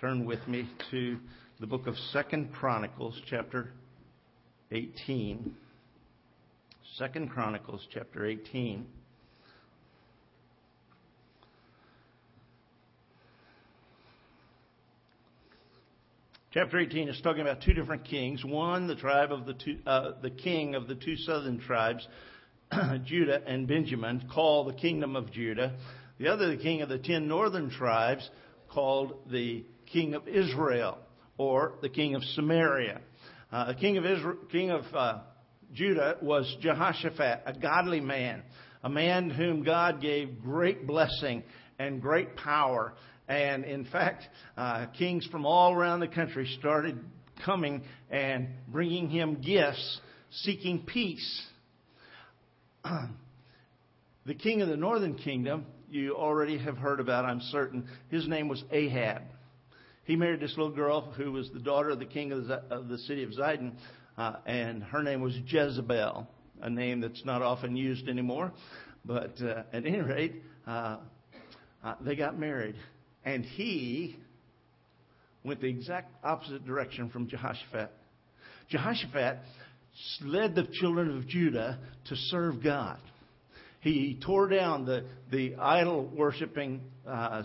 turn with me to the book of Second Chronicles, chapter 18. Second Chronicles, chapter 18. Chapter 18 is talking about two different kings. One, the tribe of the two, uh, the king of the two southern tribes, Judah and Benjamin, called the kingdom of Judah. The other, the king of the ten northern tribes, called the king of Israel, or the king of Samaria. Uh, the king of Israel, king of uh, Judah was Jehoshaphat, a godly man, a man whom God gave great blessing and great power and in fact, uh, kings from all around the country started coming and bringing him gifts, seeking peace. the king of the northern kingdom, you already have heard about, I'm certain. His name was Ahab. He married this little girl who was the daughter of the king of the, of the city of Zidon, uh, and her name was Jezebel, a name that's not often used anymore. But uh, at any rate, uh, uh they got married. And he went the exact opposite direction from Jehoshaphat. Jehoshaphat led the children of Judah to serve God. He tore down the, the idol worshiping uh,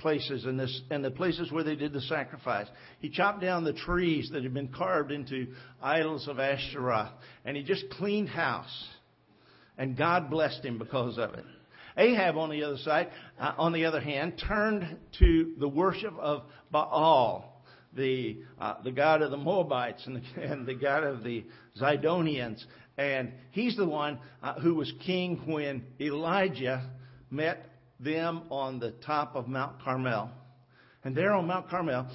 places and, this, and the places where they did the sacrifice. He chopped down the trees that had been carved into idols of Ashtoreth. And he just cleaned house. And God blessed him because of it. Ahab, on the other side, uh, on the other hand, turned to the worship of Baal, the uh, the god of the Moabites and the, and the god of the Zidonians, and he's the one uh, who was king when Elijah met them on the top of Mount Carmel, and there on Mount Carmel,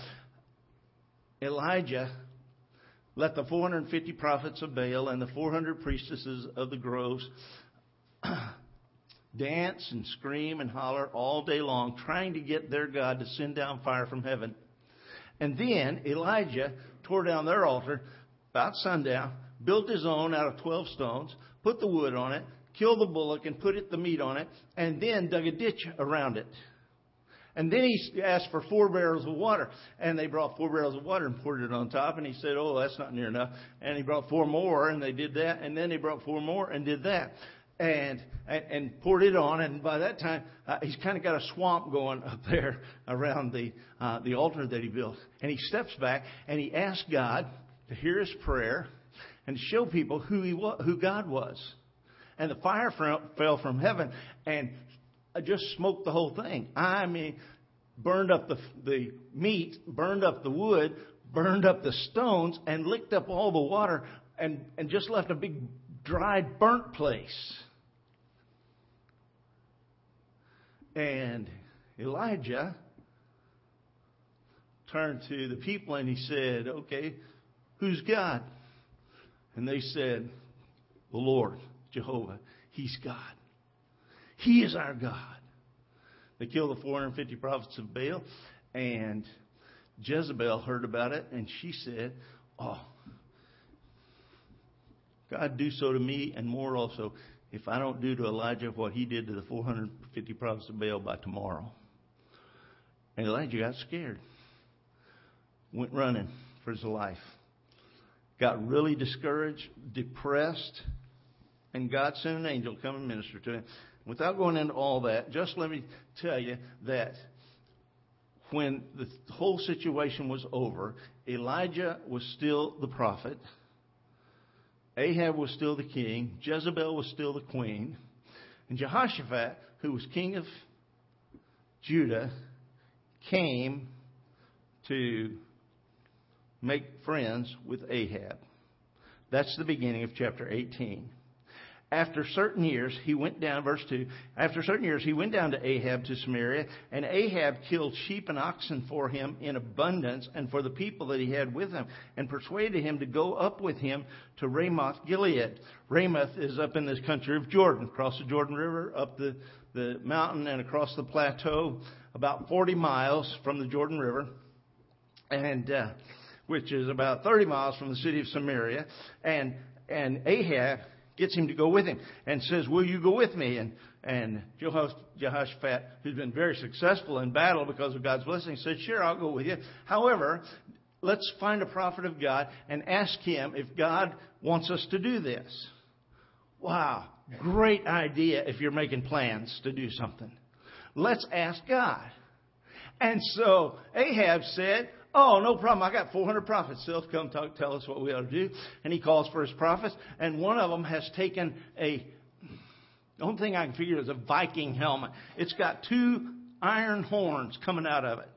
Elijah let the 450 prophets of Baal and the 400 priestesses of the groves dance and scream and holler all day long, trying to get their God to send down fire from heaven. And then Elijah tore down their altar about sundown, built his own out of 12 stones, put the wood on it, killed the bullock and put it, the meat on it, and then dug a ditch around it. And then he asked for four barrels of water. And they brought four barrels of water and poured it on top. And he said, Oh, that's not near enough. And he brought four more and they did that. And then they brought four more and did that and, and, and poured it on. And by that time, uh, he's kind of got a swamp going up there around the uh, the altar that he built. And he steps back and he asks God to hear his prayer and show people who he was, who God was. And the fire fell from heaven and just smoked the whole thing. I mean, burned up the the meat, burned up the wood, burned up the stones, and licked up all the water, and and just left a big dried, burnt place. And Elijah turned to the people and he said, Okay, who's God? And they said, The Lord, Jehovah. He's God. He is our God. They killed the 450 prophets of Baal, and Jezebel heard about it, and she said, Oh, God do so to me and more also if I don't do to Elijah what he did to the 450 prophets of Baal by tomorrow. And Elijah got scared, went running for his life, got really discouraged, depressed, and God sent an angel to come and minister to him. Without going into all that, just let me tell you that when the whole situation was over, Elijah was still the prophet. Ahab was still the king, Jezebel was still the queen, and Jehoshaphat, who was king of Judah, came to make friends with Ahab. That's the beginning of chapter 18 after certain years, he went down, verse 2, after certain years, he went down to Ahab to Samaria, and Ahab killed sheep and oxen for him in abundance and for the people that he had with him, and persuaded him to go up with him to Ramoth Gilead. Ramoth is up in this country of Jordan, across the Jordan River, up the, the mountain and across the plateau, about 40 miles from the Jordan River, and, uh, which is about 30 miles from the city of Samaria. And, and Ahab gets him to go with him and says, Will you go with me? And, and Jehoshaphat, who's been very successful in battle because of God's blessing, said, Sure, I'll go with you. However, let's find a prophet of God and ask him if God wants us to do this. Wow, great idea if you're making plans to do something. Let's ask God. And so Ahab said, Oh, no problem. I got 400 prophets. They'll come talk, tell us what we ought to do. And he calls for his prophets. And one of them has taken a, the only thing I can figure is a Viking helmet. It's got two iron horns coming out of it.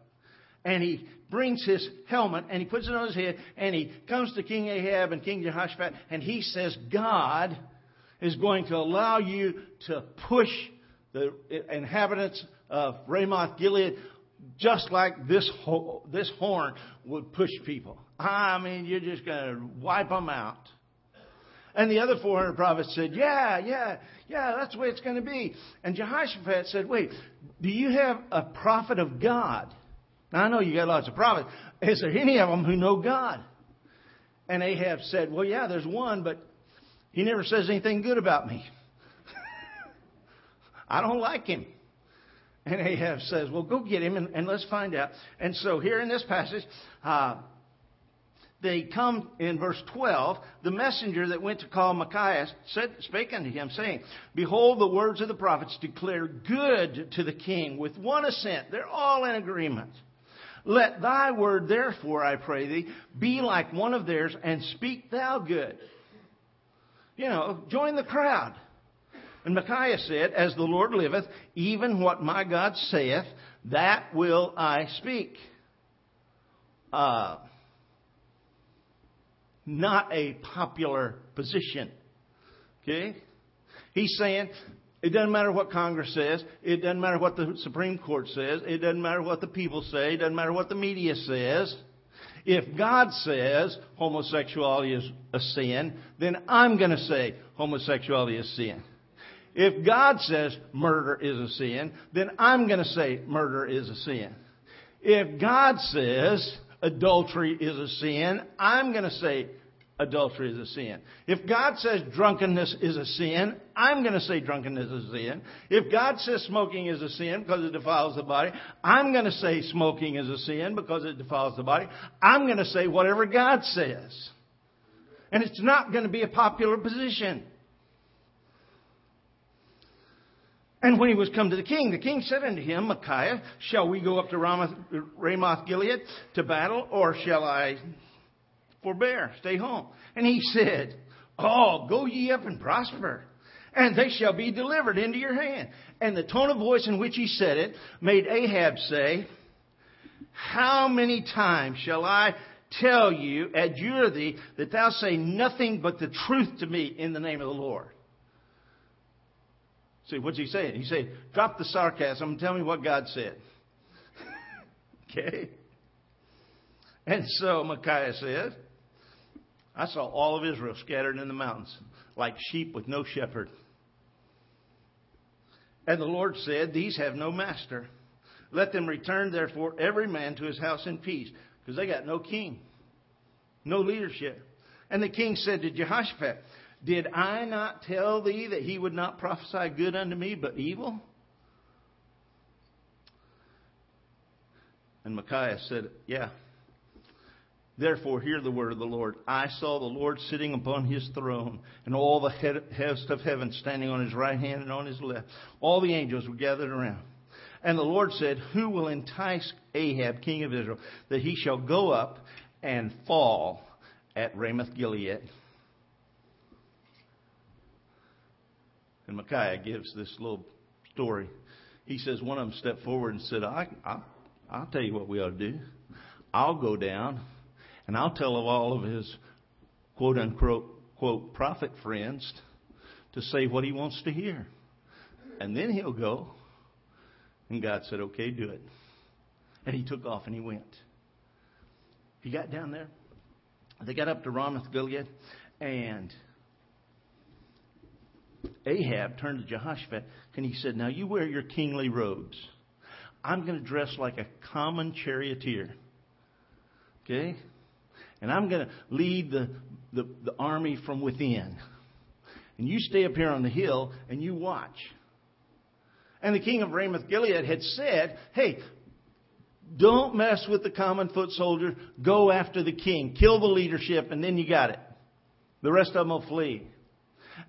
And he brings his helmet and he puts it on his head and he comes to King Ahab and King Jehoshaphat and he says, God is going to allow you to push the inhabitants of Ramoth Gilead just like this, ho- this horn would push people. I mean, you're just going to wipe them out. And the other 400 prophets said, Yeah, yeah, yeah, that's the way it's going to be. And Jehoshaphat said, Wait, do you have a prophet of God? Now, I know you got lots of prophets. Is there any of them who know God? And Ahab said, Well, yeah, there's one, but he never says anything good about me. I don't like him. And Ahab says, Well, go get him and, and let's find out. And so here in this passage, uh, they come in verse 12. The messenger that went to call Micaiah said, spake unto him, saying, Behold, the words of the prophets declare good to the king with one assent. They're all in agreement. Let thy word, therefore, I pray thee, be like one of theirs, and speak thou good. You know, join the crowd. And Micaiah said, As the Lord liveth, even what my God saith, that will I speak. Uh, not a popular position. Okay? He's saying, it doesn't matter what Congress says. It doesn't matter what the Supreme Court says. It doesn't matter what the people say. It doesn't matter what the media says. If God says homosexuality is a sin, then I'm going to say homosexuality is sin. If God says murder is a sin, then I'm going to say murder is a sin. If God says adultery is a sin, I'm going to say adultery is a sin. If God says drunkenness is a sin, I'm going to say drunkenness is a sin. If God says smoking is a sin because it defiles the body, I'm going to say smoking is a sin because it defiles the body. I'm going to say whatever God says. And it's not going to be a popular position. And when he was come to the king, the king said unto him, Micaiah, shall we go up to Ramoth, Gilead to battle, or shall I forbear, stay home? And he said, Oh, go ye up and prosper, and they shall be delivered into your hand. And the tone of voice in which he said it made Ahab say, How many times shall I tell you, adjure thee, that thou say nothing but the truth to me in the name of the Lord? See, what's he saying? He saying, drop the sarcasm and tell me what God said. okay? And so Micaiah said, I saw all of Israel scattered in the mountains, like sheep with no shepherd. And the Lord said, These have no master. Let them return, therefore, every man to his house in peace, because they got no king, no leadership. And the king said to Jehoshaphat, did I not tell thee that he would not prophesy good unto me, but evil? And Micaiah said, Yeah. Therefore, hear the word of the Lord. I saw the Lord sitting upon his throne, and all the host of heaven standing on his right hand and on his left. All the angels were gathered around. And the Lord said, Who will entice Ahab, king of Israel, that he shall go up and fall at Ramoth Gilead? And Micaiah gives this little story. He says one of them stepped forward and said, I, I, I'll tell you what we ought to do. I'll go down and I'll tell all of his quote unquote quote prophet friends to say what he wants to hear. And then he'll go. And God said, okay, do it. And he took off and he went. He got down there. They got up to Ramoth Gilead and Ahab turned to Jehoshaphat and he said, Now you wear your kingly robes. I'm going to dress like a common charioteer. Okay? And I'm going to lead the, the, the army from within. and you stay up here on the hill and you watch. And the king of Ramoth Gilead had said, Hey, don't mess with the common foot soldier. Go after the king. Kill the leadership, and then you got it. The rest of them will flee.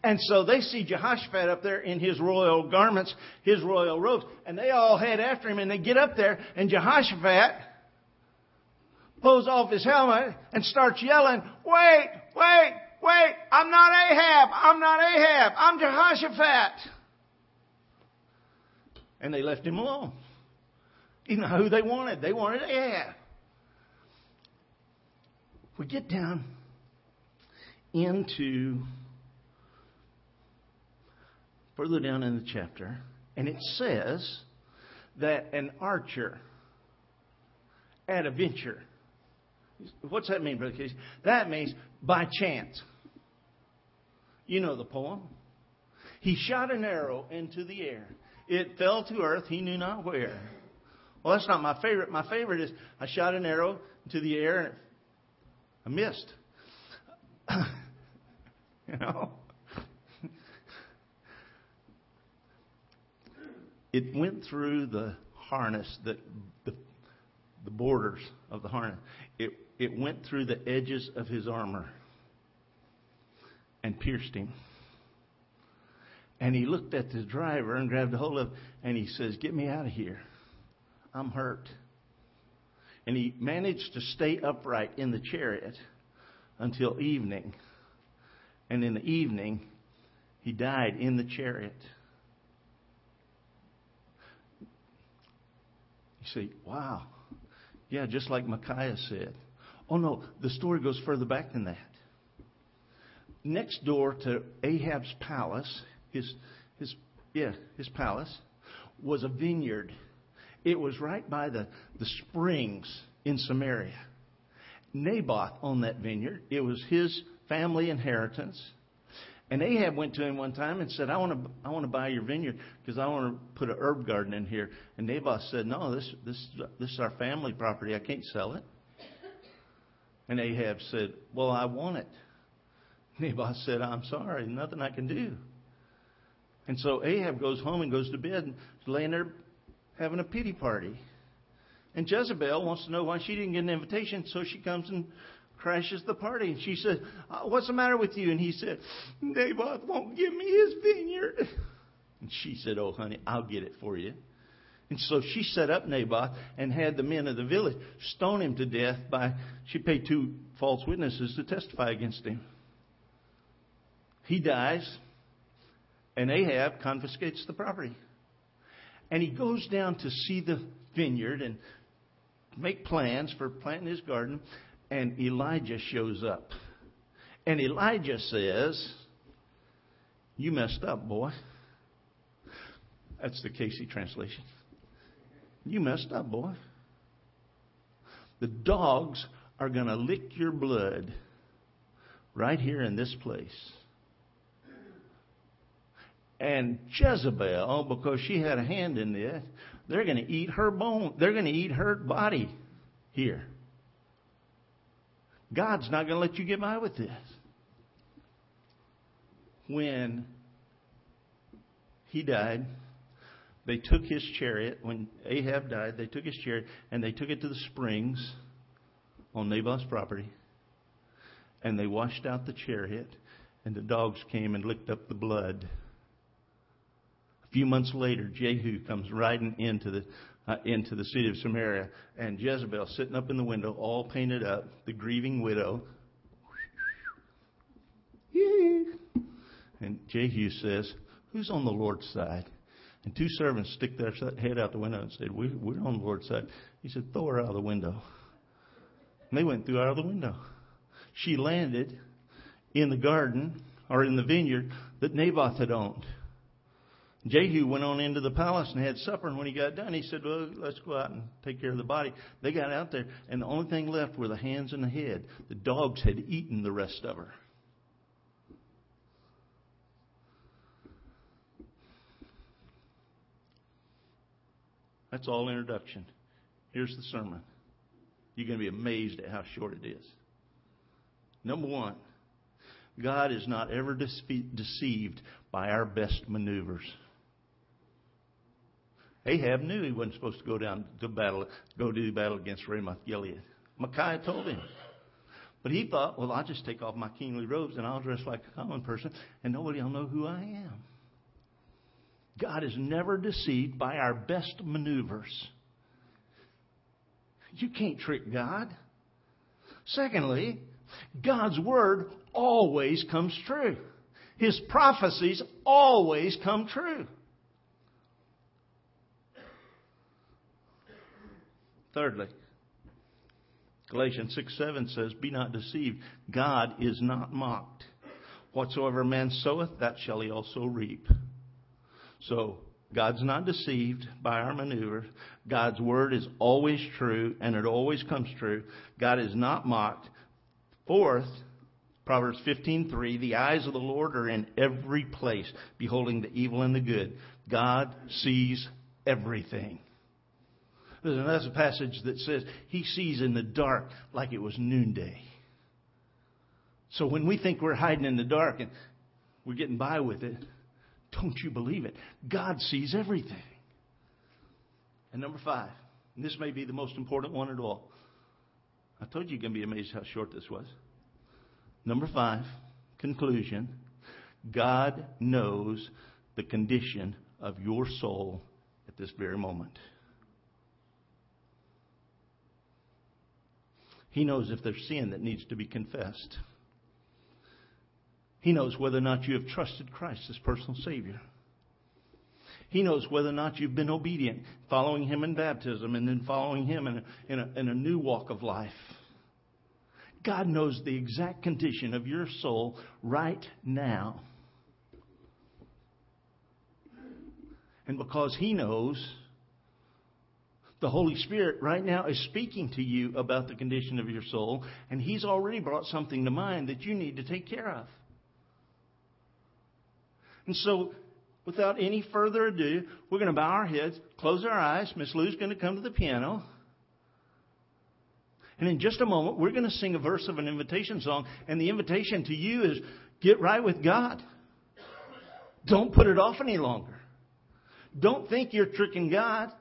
And so they see Jehoshaphat up there in his royal garments, his royal robes, and they all head after him, and they get up there, and Jehoshaphat pulls off his helmet and starts yelling, Wait, wait, wait, I'm not Ahab, I'm not Ahab, I'm Jehoshaphat. And they left him alone. You know who they wanted? They wanted Ahab. We get down into further down in the chapter, and it says that an archer at a venture What's that mean, Brother Casey? That means by chance. You know the poem. He shot an arrow into the air. It fell to earth, he knew not where. Well, that's not my favorite. My favorite is I shot an arrow into the air and it, I missed. you know? It went through the harness, the, the, the borders of the harness. It it went through the edges of his armor and pierced him. And he looked at the driver and grabbed a hold of and he says, Get me out of here. I'm hurt. And he managed to stay upright in the chariot until evening. And in the evening, he died in the chariot. Say, wow. Yeah, just like Micaiah said. Oh no, the story goes further back than that. Next door to Ahab's palace, his his yeah, his palace, was a vineyard. It was right by the, the springs in Samaria. Naboth owned that vineyard. It was his family inheritance. And Ahab went to him one time and said, I want to, I want to buy your vineyard because I want to put a herb garden in here. And Naboth said, No, this, this, this is our family property. I can't sell it. And Ahab said, Well, I want it. Naboth said, I'm sorry, nothing I can do. And so Ahab goes home and goes to bed and is laying there having a pity party. And Jezebel wants to know why she didn't get an invitation, so she comes and crashes the party. And she said, uh, What's the matter with you? And he said, Naboth won't give me his vineyard. And she said, Oh, honey, I'll get it for you. And so she set up Naboth and had the men of the village stone him to death by, she paid two false witnesses to testify against him. He dies, and Ahab confiscates the property. And he goes down to see the vineyard and make plans for planting his garden, and Elijah shows up. And Elijah says, You messed up, boy. That's the Casey translation. You messed up, boy. The dogs are going to lick your blood right here in this place. And Jezebel, because she had a hand in this, they're going to eat her bone. They're going to eat her body here. God's not going to let you get by with this. When he died, they took his chariot, when Ahab died, they took his chariot and they took it to the springs on Naboth's property. And they washed out the chariot, and the dogs came and licked up the blood. A few months later, Jehu comes riding into the uh, into the city of Samaria, and Jezebel sitting up in the window, all painted up, the grieving widow. And Jehu says, "Who's on the Lord's side?" And two servants stick their head out the window and said, we, We're on the Lord's side. He said, Throw her out of the window. And they went through out of the window. She landed in the garden or in the vineyard that Naboth had owned. Jehu went on into the palace and had supper, and when he got done, he said, Well, let's go out and take care of the body. They got out there, and the only thing left were the hands and the head. The dogs had eaten the rest of her. That's all introduction. Here's the sermon. You're going to be amazed at how short it is. Number one, God is not ever deceived by our best maneuvers. Ahab knew he wasn't supposed to go down to battle, go do battle against Ramoth Gilead. Micaiah told him. But he thought, well, I'll just take off my kingly robes and I'll dress like a common person and nobody will know who I am. God is never deceived by our best maneuvers. You can't trick God. Secondly, God's word always comes true. His prophecies always come true. Thirdly, Galatians 6 7 says, Be not deceived. God is not mocked. Whatsoever man soweth, that shall he also reap. So, God's not deceived by our maneuver. God's word is always true, and it always comes true. God is not mocked. Fourth, Proverbs 15:3, the eyes of the Lord are in every place, beholding the evil and the good. God sees everything. There's another passage that says he sees in the dark like it was noonday. So when we think we're hiding in the dark and we're getting by with it, don't you believe it? God sees everything. And number five, and this may be the most important one at all. I told you you're going to be amazed how short this was. Number five, conclusion God knows the condition of your soul at this very moment. He knows if there's sin that needs to be confessed. He knows whether or not you have trusted Christ as personal Savior. He knows whether or not you've been obedient, following Him in baptism and then following Him in a, in a, in a new walk of life. God knows the exact condition of your soul right now. And because He knows, the Holy Spirit right now is speaking to you about the condition of your soul, and He's already brought something to mind that you need to take care of. And so, without any further ado, we're going to bow our heads, close our eyes. Miss Lou's going to come to the piano. And in just a moment, we're going to sing a verse of an invitation song. And the invitation to you is get right with God. Don't put it off any longer. Don't think you're tricking God.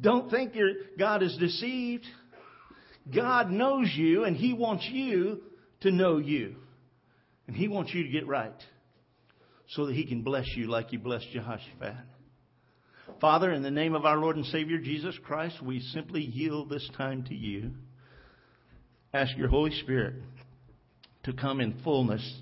Don't think your God is deceived. God knows you and He wants you to know you. And He wants you to get right so that He can bless you like He blessed Jehoshaphat. Father, in the name of our Lord and Savior Jesus Christ, we simply yield this time to you. Ask your Holy Spirit to come in fullness